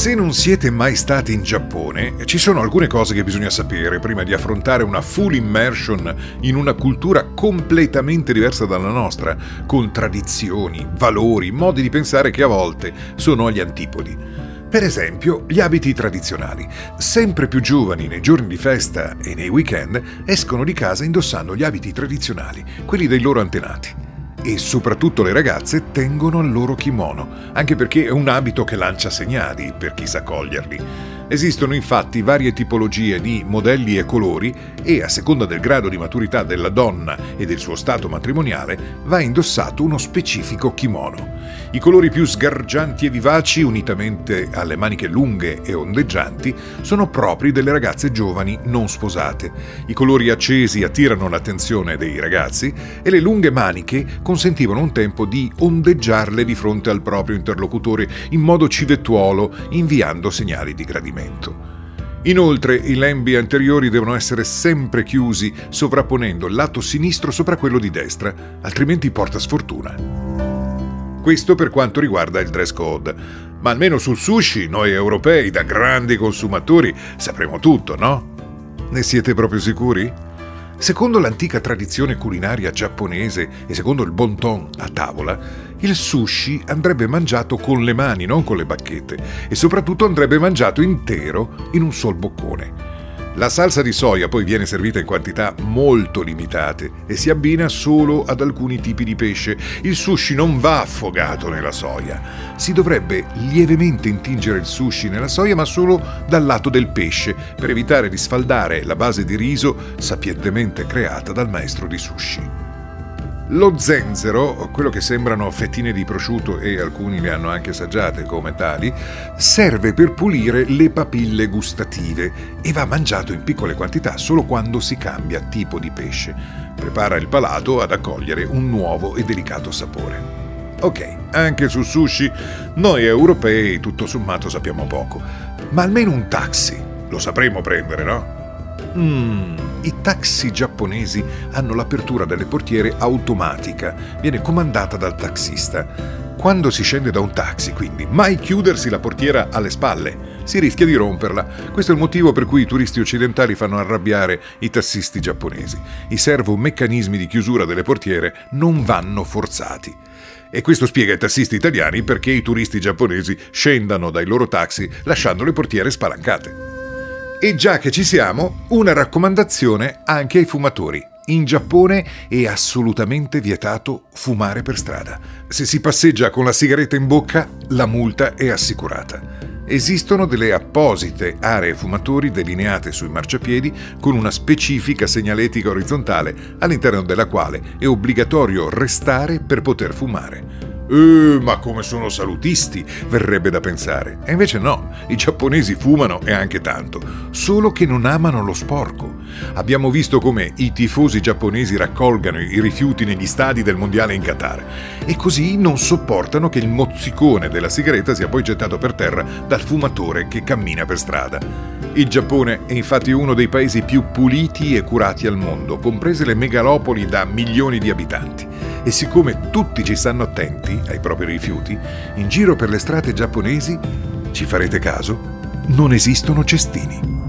Se non siete mai stati in Giappone, ci sono alcune cose che bisogna sapere prima di affrontare una full immersion in una cultura completamente diversa dalla nostra, con tradizioni, valori, modi di pensare che a volte sono agli antipodi. Per esempio, gli abiti tradizionali. Sempre più giovani nei giorni di festa e nei weekend escono di casa indossando gli abiti tradizionali, quelli dei loro antenati e soprattutto le ragazze tengono al loro kimono, anche perché è un abito che lancia segnali per chi sa coglierli. Esistono infatti varie tipologie di modelli e colori e a seconda del grado di maturità della donna e del suo stato matrimoniale va indossato uno specifico kimono. I colori più sgargianti e vivaci, unitamente alle maniche lunghe e ondeggianti, sono propri delle ragazze giovani non sposate. I colori accesi attirano l'attenzione dei ragazzi e le lunghe maniche consentivano un tempo di ondeggiarle di fronte al proprio interlocutore in modo civettuolo, inviando segnali di gradimento movimento. Inoltre i lembi anteriori devono essere sempre chiusi, sovrapponendo il lato sinistro sopra quello di destra, altrimenti porta sfortuna. Questo per quanto riguarda il dress code. Ma almeno sul sushi, noi europei, da grandi consumatori, sapremo tutto, no? Ne siete proprio sicuri? Secondo l'antica tradizione culinaria giapponese e secondo il bon ton a tavola, il sushi andrebbe mangiato con le mani, non con le bacchette, e soprattutto andrebbe mangiato intero in un sol boccone. La salsa di soia poi viene servita in quantità molto limitate e si abbina solo ad alcuni tipi di pesce. Il sushi non va affogato nella soia. Si dovrebbe lievemente intingere il sushi nella soia ma solo dal lato del pesce per evitare di sfaldare la base di riso sapientemente creata dal maestro di sushi. Lo zenzero, quello che sembrano fettine di prosciutto e alcuni le hanno anche assaggiate come tali, serve per pulire le papille gustative e va mangiato in piccole quantità solo quando si cambia tipo di pesce. Prepara il palato ad accogliere un nuovo e delicato sapore. Ok, anche sul sushi noi europei tutto sommato sappiamo poco, ma almeno un taxi lo sapremo prendere, no? Mmm, i taxi giapponesi hanno l'apertura delle portiere automatica, viene comandata dal taxista. Quando si scende da un taxi, quindi, mai chiudersi la portiera alle spalle. Si rischia di romperla. Questo è il motivo per cui i turisti occidentali fanno arrabbiare i tassisti giapponesi. I servomeccanismi di chiusura delle portiere non vanno forzati. E questo spiega ai tassisti italiani perché i turisti giapponesi scendano dai loro taxi lasciando le portiere spalancate. E già che ci siamo, una raccomandazione anche ai fumatori. In Giappone è assolutamente vietato fumare per strada. Se si passeggia con la sigaretta in bocca, la multa è assicurata. Esistono delle apposite aree fumatori delineate sui marciapiedi con una specifica segnaletica orizzontale all'interno della quale è obbligatorio restare per poter fumare. Eh, ma come sono salutisti, verrebbe da pensare. E invece no, i giapponesi fumano e anche tanto, solo che non amano lo sporco. Abbiamo visto come i tifosi giapponesi raccolgano i rifiuti negli stadi del mondiale in Qatar e così non sopportano che il mozzicone della sigaretta sia poi gettato per terra dal fumatore che cammina per strada. Il Giappone è infatti uno dei paesi più puliti e curati al mondo, comprese le megalopoli da milioni di abitanti e siccome tutti ci stanno attenti ai propri rifiuti, in giro per le strade giapponesi, ci farete caso, non esistono cestini.